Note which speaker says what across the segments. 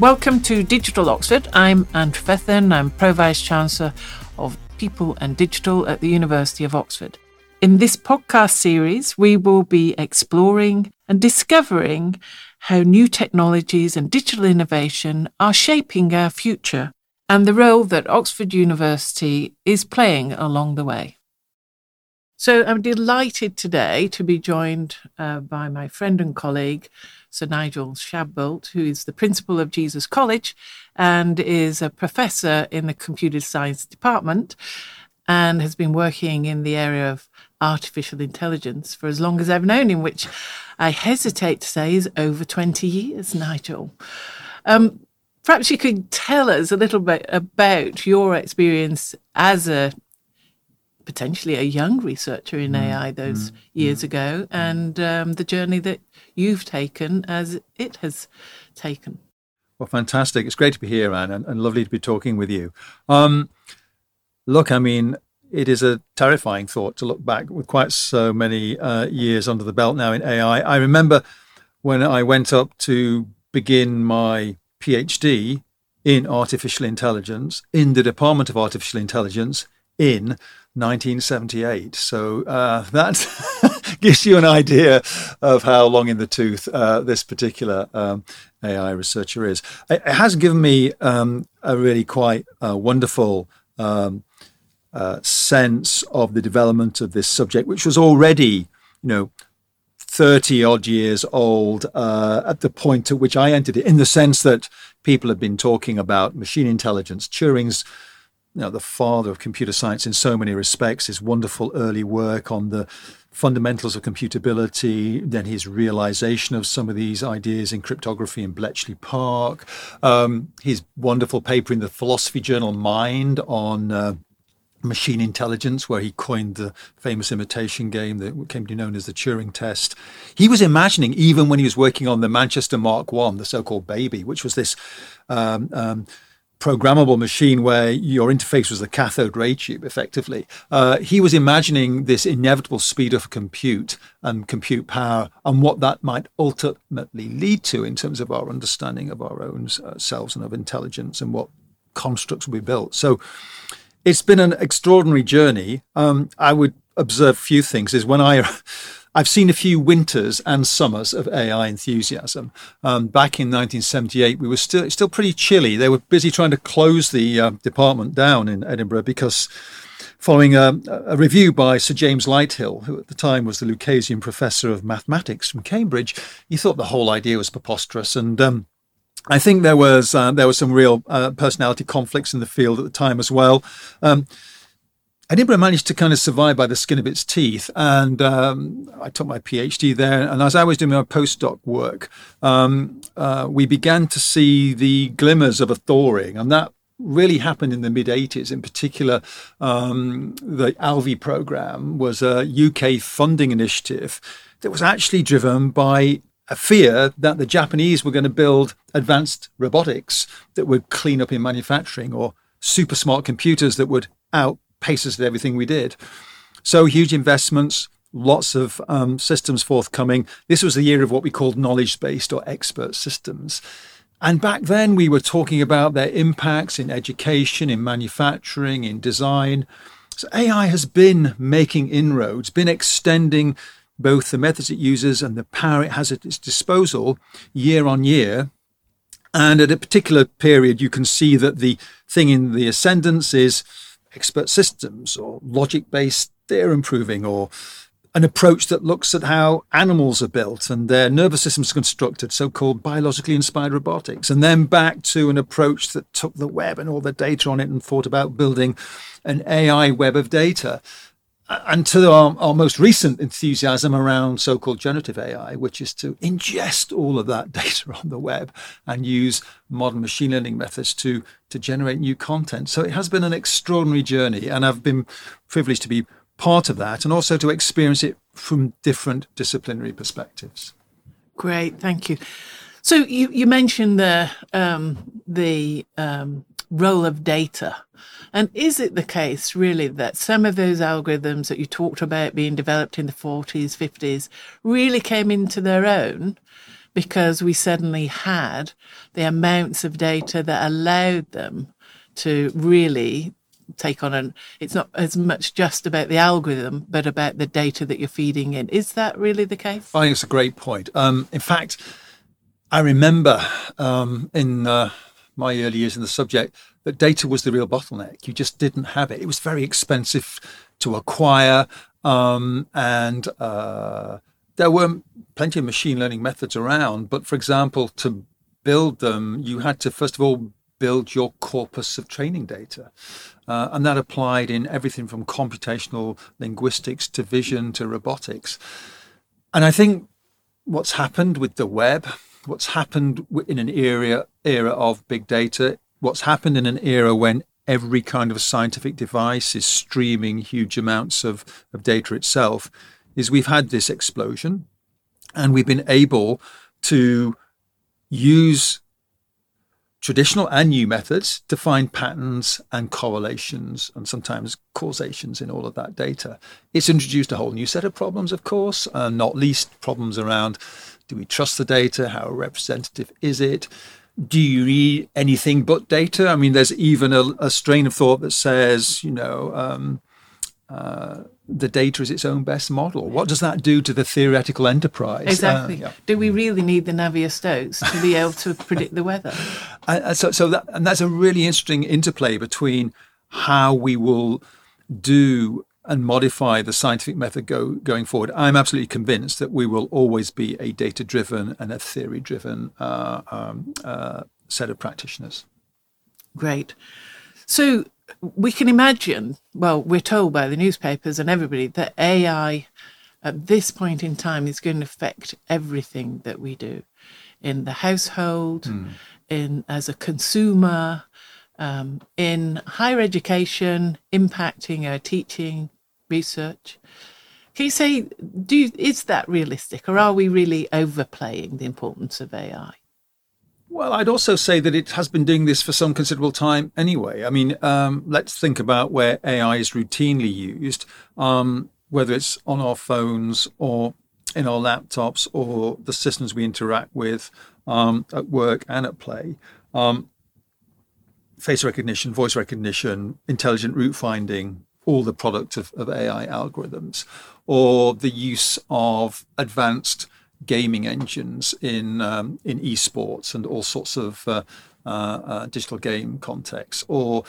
Speaker 1: Welcome to Digital Oxford. I'm Anne Trefethen. I'm Pro Vice Chancellor of People and Digital at the University of Oxford. In this podcast series, we will be exploring and discovering how new technologies and digital innovation are shaping our future and the role that Oxford University is playing along the way. So I'm delighted today to be joined uh, by my friend and colleague, Sir Nigel Shadbolt, who is the principal of Jesus College and is a professor in the computer science department and has been working in the area of artificial intelligence for as long as I've known him, which I hesitate to say is over 20 years, Nigel. Um, perhaps you could tell us a little bit about your experience as a potentially a young researcher in mm, AI those mm, years mm, ago, and um, the journey that you've taken as it has taken.
Speaker 2: Well, fantastic! It's great to be here, Anne, and, and lovely to be talking with you. Um, look, I mean, it is a terrifying thought to look back with quite so many uh, years under the belt now in AI. I remember when I went up to begin my PhD in artificial intelligence in the Department of Artificial Intelligence in 1978. So uh, that gives you an idea of how long in the tooth uh, this particular um, AI researcher is. It, has given me um, a really quite uh, wonderful um, uh, sense of the development of this subject, which was already, you know, 30 odd years old uh, at the point at which I entered it, in the sense that people have been talking about machine intelligence. Turing's you know, the father of computer science in so many respects, his wonderful early work on the fundamentals of computability, then his realization of some of these ideas in cryptography in Bletchley Park, um, his wonderful paper in the philosophy journal Mind on uh, machine intelligence, where he coined the famous imitation game that came to be known as the Turing test. He was imagining, even when he was working on the Manchester Mark One, the so-called baby, which was this um, um, programmable machine where your interface was the cathode ray tube, effectively. Uh, he was imagining this inevitable speed of compute and compute power and what that might ultimately lead to in terms of our understanding of our own uh, selves and of intelligence and what constructs we built. So it's been an extraordinary journey. Um, I would observe a few things. Is when I I've seen a few winters and summers of AI enthusiasm. Um, back in 1978, we were still still pretty chilly. They were busy trying to close the uh, department down in Edinburgh because following a, a, review by Sir James Lighthill, who at the time was the Lucasian Professor of Mathematics from Cambridge, he thought the whole idea was preposterous and. Um, I think there was uh, there was some real uh, personality conflicts in the field at the time as well. Um, Edinburgh managed to kind of survive by the skin of its teeth, and um, I took my PhD there. And as I was doing my postdoc work, um, uh, we began to see the glimmers of a thawing, and that really happened in the mid 80s. In particular, um, the Alvey program was a UK funding initiative that was actually driven by a fear that the Japanese were going to build advanced robotics that would clean up in manufacturing or super smart computers that would outpace us at everything we did. So huge investments, lots of um, systems forthcoming. This was the year of what we called knowledge based or expert systems. And back then we were talking about their impacts in education, in manufacturing, in design. So AI has been making inroads, been extending both the methods it uses and the power it has at its disposal year on year. And at a particular period, you can see that the thing in the ascendance is expert systems or logic based theorem proving or an approach that looks at how animals are built and their nervous systems constructed, so called biologically inspired robotics, and then back to an approach that took the web and all the data on it and thought about building an AI web of data and to our, our, most recent enthusiasm around so-called generative AI, which is to ingest all of that data on the web and use modern machine learning methods to to generate new content. So it has been an extraordinary journey, and I've been privileged to be part of that, and also to experience it from different disciplinary perspectives.
Speaker 1: Great, thank you. So you you mentioned the um, the um, role of data. And is it the case, really, that some of those algorithms that you talked about being developed in the 40s, 50s really came into their own because we suddenly had the amounts of data that allowed them to really take on and it's not as much just about the algorithm but about the data that you're feeding in. Is that really the case?
Speaker 2: I think it's a great point. Um, in fact i remember um, in uh, my early years in the subject that data was the real bottleneck you just didn't have it it was very expensive to acquire um, and uh, there were plenty of machine learning methods around, but for example, to build them, you had to first of all build your corpus of training data. Uh, and that applied in everything from computational linguistics to vision to robotics. And I think what's happened with the web, what's happened in an era, era of big data, what's happened in an era when every kind of scientific device is streaming huge amounts of, of data itself, is we've had this explosion and we've been able to use traditional and new methods to find patterns and correlations and sometimes causations in all of that data. It's introduced a whole new set of problems, of course, uh, not least problems around do we trust the data? How representative is it? Do you need anything but data? I mean, there's even a, a strain of thought that says, you know, um, uh, the data is its own best model. What does that do to the theoretical enterprise?
Speaker 1: Exactly. Uh, yeah. Do we really need the Navier-Stokes to be able to predict the weather?
Speaker 2: Uh, so, so that, and that's a really interesting interplay between how we will do and modify the scientific method go, going forward. I'm absolutely convinced that we will always be a data-driven and a theory-driven uh, um, uh, set of practitioners.
Speaker 1: Great. So we can imagine, well, we're told by the newspapers and everybody that AI at this point in time is going to affect everything that we do in the household, mm. in as a consumer, um, in higher education, impacting our teaching, research. Can you say, do is that realistic, or are we really overplaying the importance of AI?
Speaker 2: Well, I'd also say that it has been doing this for some considerable time anyway. I mean, um, let's think about where AI is routinely used, um, whether it's on our phones or in our laptops or the systems we interact with um, at work and at play. Um, face recognition, voice recognition, intelligent route finding, all the product of, of AI algorithms, or the use of advanced gaming engines in um, in esports and all sorts of uh, uh, uh, digital game contexts, or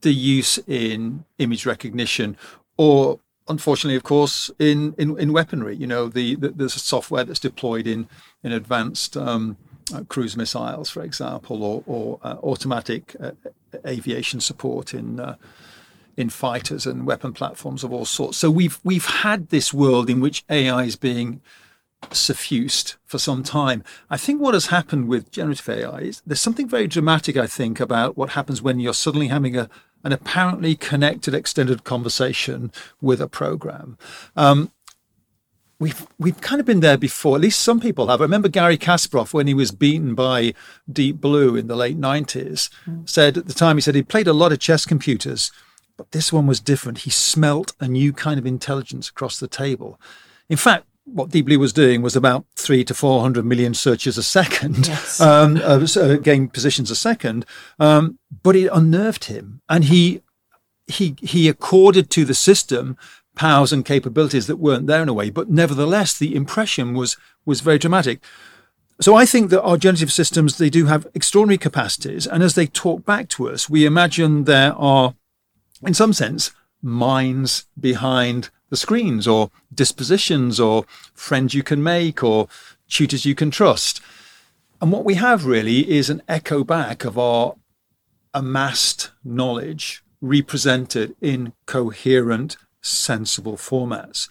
Speaker 2: the use in image recognition, or unfortunately, of course, in, in, in weaponry. You know, the, the there's software that's deployed in in advanced um, uh, cruise missiles, for example, or, or uh, automatic uh, aviation support in in fighters and weapon platforms of all sorts. So we've we've had this world in which AI is being suffused for some time. I think what has happened with generative AI is there's something very dramatic, I think, about what happens when you're suddenly having a an apparently connected extended conversation with a program. Um, we've we've kind of been there before. At least some people have. I remember Garry Kasparov when he was beaten by Deep Blue in the late nineties. Mm. Said at the time he said he played a lot of chess computers, but this one was different. He smelt a new kind of intelligence across the table. In fact, what Deep Blue was doing was about three to four hundred million searches a second, yes. um, uh, game positions a second. Um, but it unnerved him, and he he he accorded to the system powers and capabilities that weren't there in a way. But nevertheless, the impression was was very dramatic. So I think that our generative systems they do have extraordinary capacities, and as they talk back to us, we imagine there are, in some sense, minds behind the screens or dispositions or friends you can make or tutors you can trust. And what we have really is an echo back of our amassed knowledge represented in coherent, sensible formats.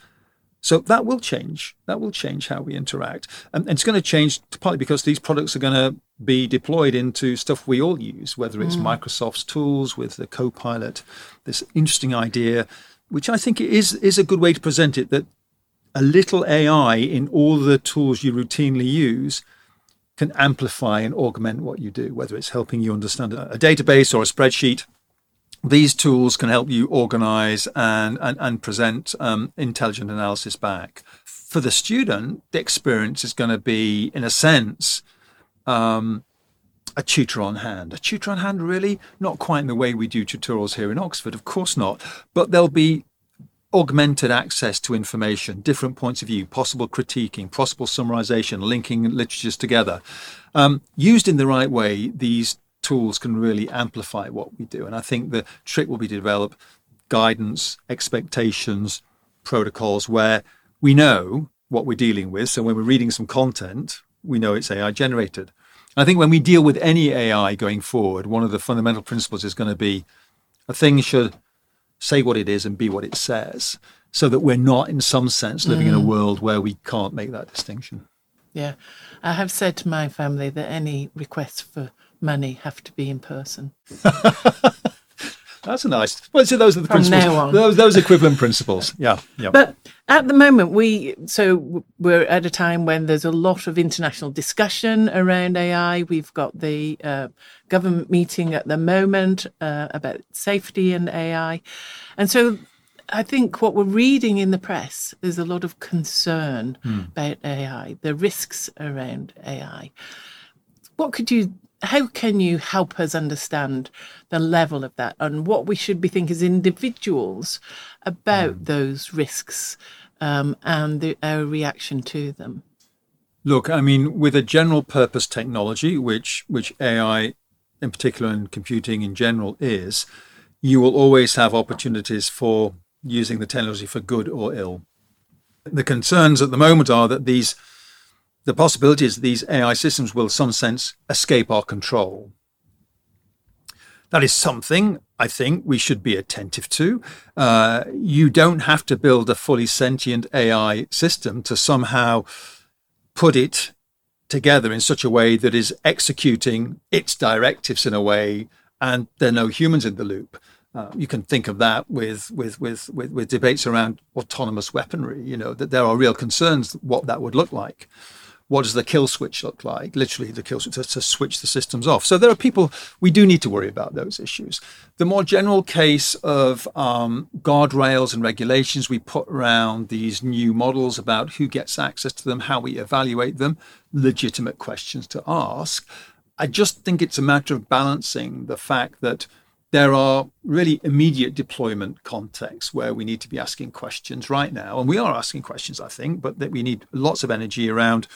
Speaker 2: So that will change. That will change how we interact. And it's going to change partly because these products are going to be deployed into stuff we all use, whether it's mm. Microsoft's tools with the Copilot, this interesting idea which I think is is a good way to present it that a little AI in all the tools you routinely use can amplify and augment what you do, whether it's helping you understand a database or a spreadsheet. These tools can help you organize and, and, and present um, intelligent analysis back. For the student, the experience is going to be, in a sense, um, a tutor on hand. A tutor on hand, really? Not quite in the way we do tutorials here in Oxford, of course not. But there'll be augmented access to information, different points of view, possible critiquing, possible summarization, linking literatures together. Um, used in the right way, these tools can really amplify what we do. And I think the trick will be to develop guidance, expectations, protocols where we know what we're dealing with. So when we're reading some content, we know it's AI generated. And I think when we deal with any AI going forward, one of the fundamental principles is going to be a thing should say what it is and be what it says, so that we're not, in some sense, living mm. in a mm. world where we can't make that distinction.
Speaker 1: Yeah. I have said to my family that any requests for money have to be in person.
Speaker 2: That's a nice. Well, so those are the From principles. Those, those equivalent principles. Yeah, yeah.
Speaker 1: But at the moment, we so we're at a time when there's a lot of international discussion around AI. We've got the uh, government meeting at the moment uh, about safety and AI, and so I think what we're reading in the press is a lot of concern hmm. about AI, the risks around AI. What could you how can you help us understand the level of that and what we should be thinking as individuals about mm. those risks um, and the, our reaction to them?
Speaker 2: Look, I mean, with a general purpose technology, which which AI in particular and computing in general is, you will always have opportunities for using the technology for good or ill. The concerns at the moment are that these the possibility is that these AI systems will, in some sense, escape our control. That is something I think we should be attentive to. Uh, you don't have to build a fully sentient AI system to somehow put it together in such a way that is executing its directives in a way and there are no humans in the loop. Uh, you can think of that with, with, with, with, with debates around autonomous weaponry, you know, that there are real concerns what that would look like what does the kill switch look like? Literally, the kill switch to, to, switch the systems off. So there are people we do need to worry about those issues. The more general case of um, guardrails and regulations we put around these new models about who gets access to them, how we evaluate them, legitimate questions to ask. I just think it's a matter of balancing the fact that there are really immediate deployment contexts where we need to be asking questions right now. And we are asking questions, I think, but that we need lots of energy around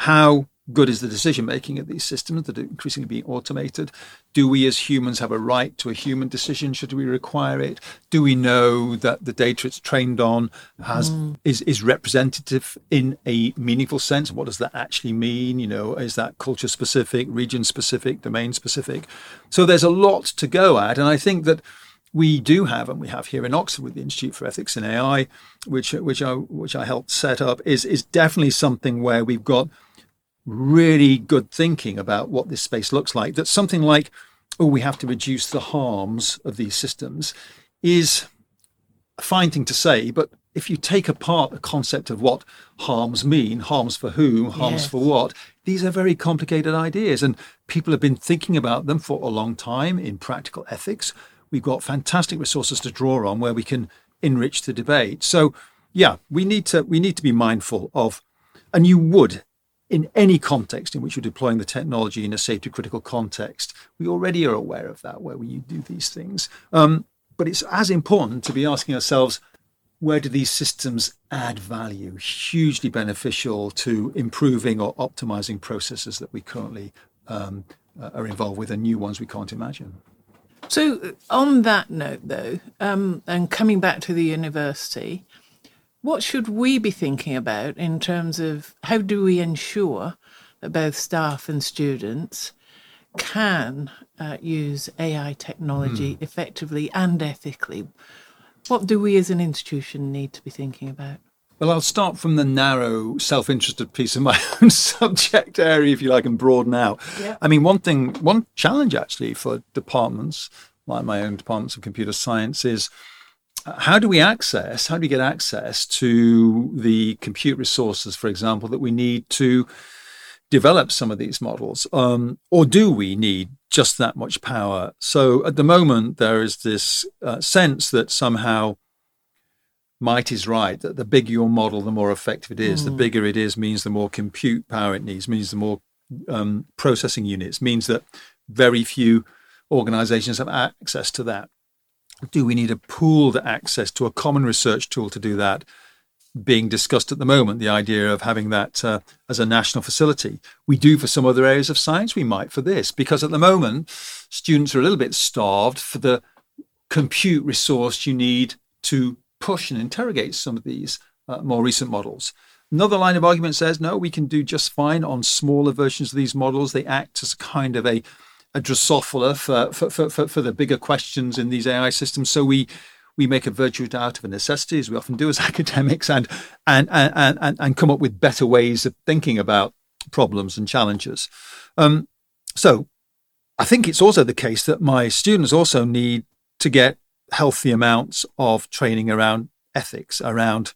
Speaker 2: how good is the decision making of these systems that are increasingly being automated? Do we as humans have a right to a human decision? Should we require it? Do we know that the data it's trained on has mm. is, is representative in a meaningful sense? What does that actually mean? You know, is that culture specific, region specific, domain specific? So there's a lot to go at. And I think that we do have, and we have here in Oxford with the Institute for Ethics in AI, which which I which I helped set up, is is definitely something where we've got really good thinking about what this space looks like, that something like, oh, we have to reduce the harms of these systems is a fine thing to say. But if you take apart the concept of what harms mean, harms for whom, harms yes. for what, these are very complicated ideas. And people have been thinking about them for a long time in practical ethics. We've got fantastic resources to draw on where we can enrich the debate. So yeah, we need to we need to be mindful of and you would in any context in which you're deploying the technology in a safety critical context. We already are aware of that where we do these things. Um, but it's as important to be asking ourselves where do these systems add value, hugely beneficial to improving or optimizing processes that we currently um, uh, are involved with and new ones we can't imagine.
Speaker 1: So, on that note, though, um, and coming back to the university, what should we be thinking about in terms of how do we ensure that both staff and students can uh, use AI technology mm. effectively and ethically? What do we as an institution need to be thinking about?
Speaker 2: Well, I'll start from the narrow, self interested piece of my own subject area, if you like, and broaden out. Yeah. I mean, one thing, one challenge actually for departments, like my own departments of computer science, is how do we access, how do we get access to the compute resources, for example, that we need to develop some of these models? Um, or do we need just that much power? So at the moment, there is this uh, sense that somehow might is right that the bigger your model, the more effective it is. Mm. The bigger it is means the more compute power it needs, means the more um, processing units, means that very few organizations have access to that. Do we need a pooled access to a common research tool to do that? Being discussed at the moment, the idea of having that uh, as a national facility. We do for some other areas of science, we might for this, because at the moment, students are a little bit starved for the compute resource you need to push and interrogate some of these uh, more recent models. Another line of argument says, no, we can do just fine on smaller versions of these models. They act as kind of a, a Drosophila for, for, for, for, the bigger questions in these AI systems. So we we make a virtue out of a necessity, as we often do as academics, and and and and, and come up with better ways of thinking about problems and challenges. Um, so I think it's also the case that my students also need to get healthy amounts of training around ethics, around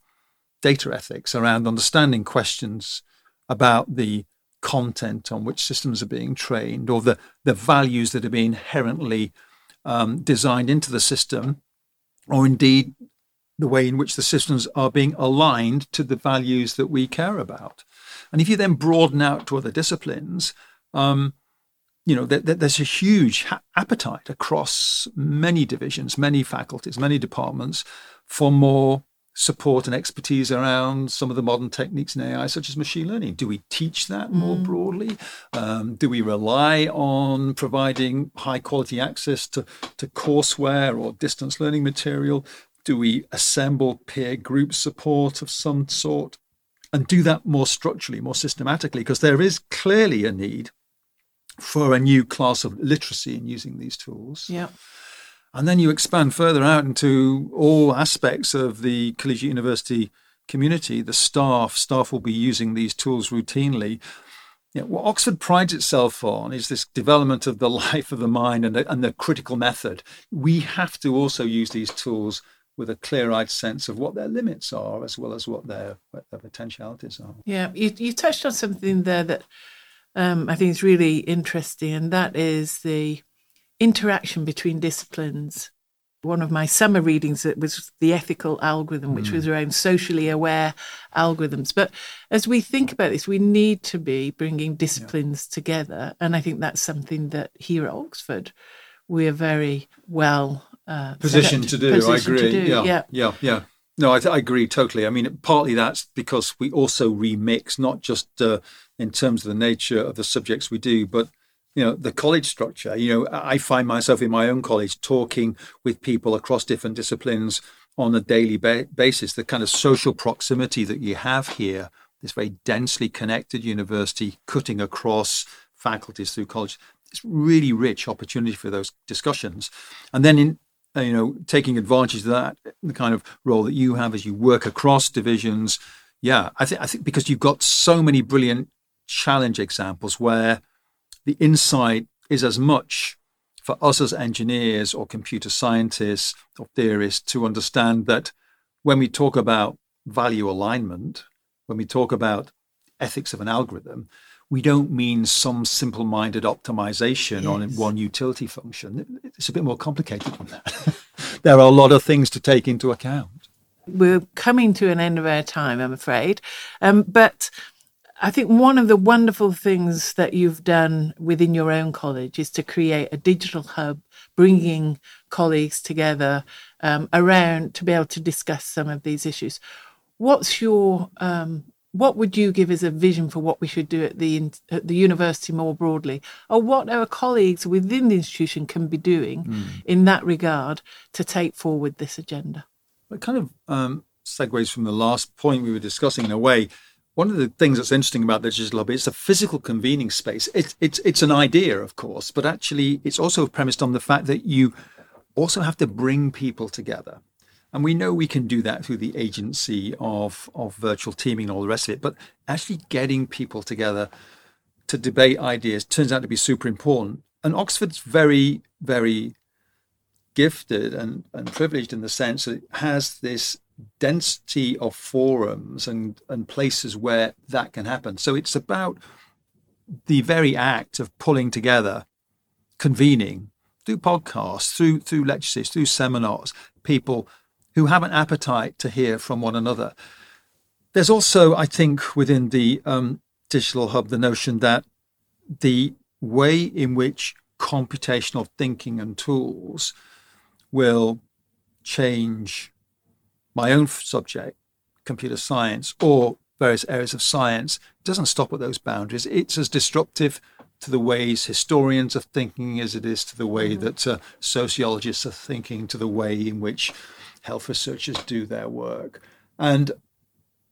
Speaker 2: data ethics, around understanding questions about the content on which systems are being trained or the, the values that are being inherently um, designed into the system, or indeed the way in which the systems are being aligned to the values that we care about. And if you then broaden out to other disciplines, um, you know, there's a huge appetite across many divisions, many faculties, many departments for more support and expertise around some of the modern techniques in AI, such as machine learning. Do we teach that more mm. broadly? Um, do we rely on providing high quality access to, to courseware or distance learning material? Do we assemble peer group support of some sort? And do that more structurally, more systematically, because there is clearly a need for a new class of literacy in using these tools.
Speaker 1: Yeah.
Speaker 2: And then you expand further out into all aspects of the collegiate university community. The staff, staff will be using these tools routinely. You know, what Oxford prides itself on is this development of the life of the mind and the, and the critical method. We have to also use these tools with a clear-eyed sense of what their limits are, as well as what their, what their potentialities are.
Speaker 1: Yeah, you, you touched on something there that um, I think is really interesting, and that is the interaction between disciplines. One of my summer readings that was the ethical algorithm, which mm. was around socially aware algorithms. But as we think about this, we need to be bringing disciplines yeah. together, and I think that's something that here at Oxford we are very well uh,
Speaker 2: positioned to do. Positioned I agree. Do. Yeah, yeah, yeah, yeah. No, I, I, agree totally. I mean, partly that's because we also remix, not just uh, in terms of the nature of the subjects we do, but you know the college structure. You know, I find myself in my own college talking with people across different disciplines on a daily ba- basis. The kind of social proximity that you have here, this very densely connected university, cutting across faculties through college, it's really rich opportunity for those discussions. And then in you know, taking advantage of that, the kind of role that you have as you work across divisions. Yeah, I think I think because you've got so many brilliant challenge examples where the insight is as much for us as engineers or computer scientists or theorists to understand that when we talk about value alignment, when we talk about ethics of an algorithm, we don't mean some simple minded optimization yes. on one utility function. It's a bit more complicated than that. there are a lot of things to take into account.
Speaker 1: We're coming to an end of our time, I'm afraid. Um, but I think one of the wonderful things that you've done within your own college is to create a digital hub, bringing colleagues together um, around to be able to discuss some of these issues. What's your um, what would you give as a vision for what we should do at the at the university more broadly, or what our colleagues within the institution can be doing mm. in that regard to take forward this agenda?
Speaker 2: It kind of um, segues from the last point we were discussing in a way. One of the things that's interesting about the digital lobby is a physical convening space. It's it's it's an idea, of course, but actually it's also premised on the fact that you also have to bring people together. And we know we can do that through the agency of, of virtual teaming and all the rest of it. But actually getting people together to debate ideas turns out to be super important. And Oxford's very, very gifted and, and privileged in the sense that it has this density of forums and, and places where that can happen. So it's about the very act of pulling together, convening through podcasts, through through lectures, through seminars, people who have an appetite to hear from one another. There's also, I think, within the um, digital hub, the notion that the way in which computational thinking and tools will change my own subject, computer science, or various areas of science, doesn't stop at those boundaries. It's as disruptive to the ways historians are thinking as it is to the way mm-hmm. that uh, sociologists are thinking, to the way in which health researchers do their work. And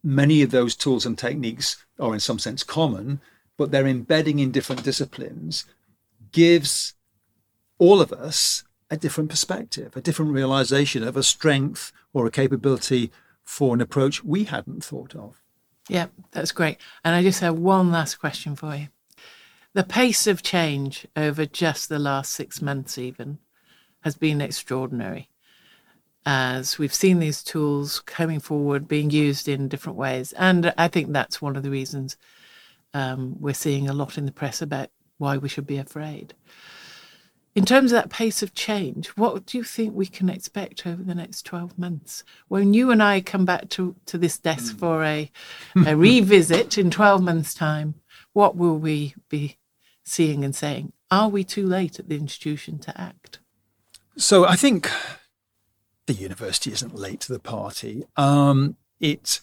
Speaker 2: many of those tools and techniques are in some sense common, but they're embedding in different disciplines gives all of us a different perspective, a different realization of a strength or a capability for an approach we hadn't thought of.
Speaker 1: Yeah, that's great. And I just have one last question for you. The pace of change over just the last six months, even, has been extraordinary. As we've seen these tools coming forward, being used in different ways. And I think that's one of the reasons um, we're seeing a lot in the press about why we should be afraid. In terms of that pace of change, what do you think we can expect over the next 12 months? When you and I come back to, to this desk hmm. for a, a revisit in 12 months' time, what will we be seeing and saying? Are we too late at the institution to act?
Speaker 2: So I think the university isn't late to the party. Um, it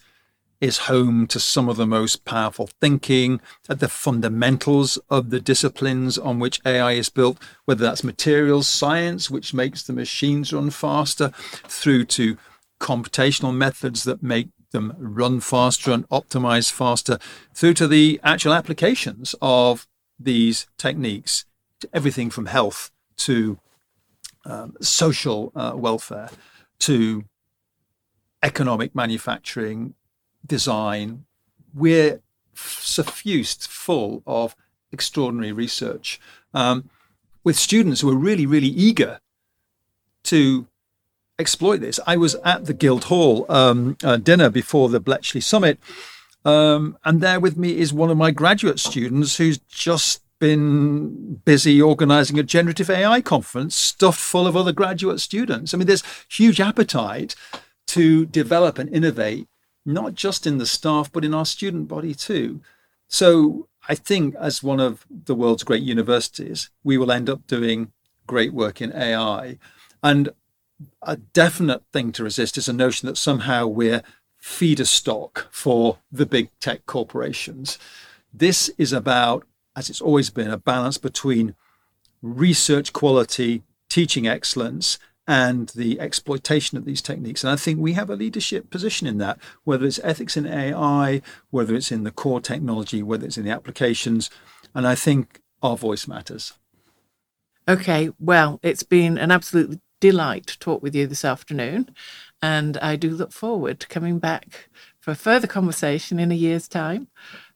Speaker 2: is home to some of the most powerful thinking at the fundamentals of the disciplines on which AI is built, whether that's materials science, which makes the machines run faster, through to computational methods that make them run faster and optimize faster, through to the actual applications of these techniques, to everything from health to um, social uh, welfare to economic manufacturing design, we're suffused full of extraordinary research um, with students who are really, really eager to exploit this. I was at the Guildhall um, uh, dinner before the Bletchley Summit, um, and there with me is one of my graduate students who's just been busy organizing a generative AI conference stuffed full of other graduate students. I mean, there's huge appetite to develop and innovate not just in the staff, but in our student body too. So I think, as one of the world's great universities, we will end up doing great work in AI. And a definite thing to resist is a notion that somehow we're feeder stock for the big tech corporations. This is about, as it's always been, a balance between research quality, teaching excellence, and the exploitation of these techniques. And I think we have a leadership position in that, whether it's ethics in AI, whether it's in the core technology, whether it's in the applications. And I think our voice matters.
Speaker 1: Okay, well, it's been an absolute delight to talk with you this afternoon. And I do look forward to coming back for a further conversation in a year's time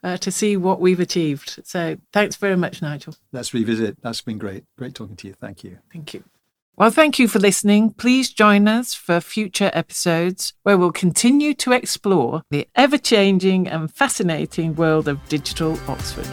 Speaker 1: uh, to see what we've achieved. So thanks very much, Nigel.
Speaker 2: Let's revisit. That's been great. Great talking to you. Thank you.
Speaker 1: Thank you. Well, thank you for listening. Please join us for future episodes where we'll continue to explore the ever changing and fascinating world of digital Oxford.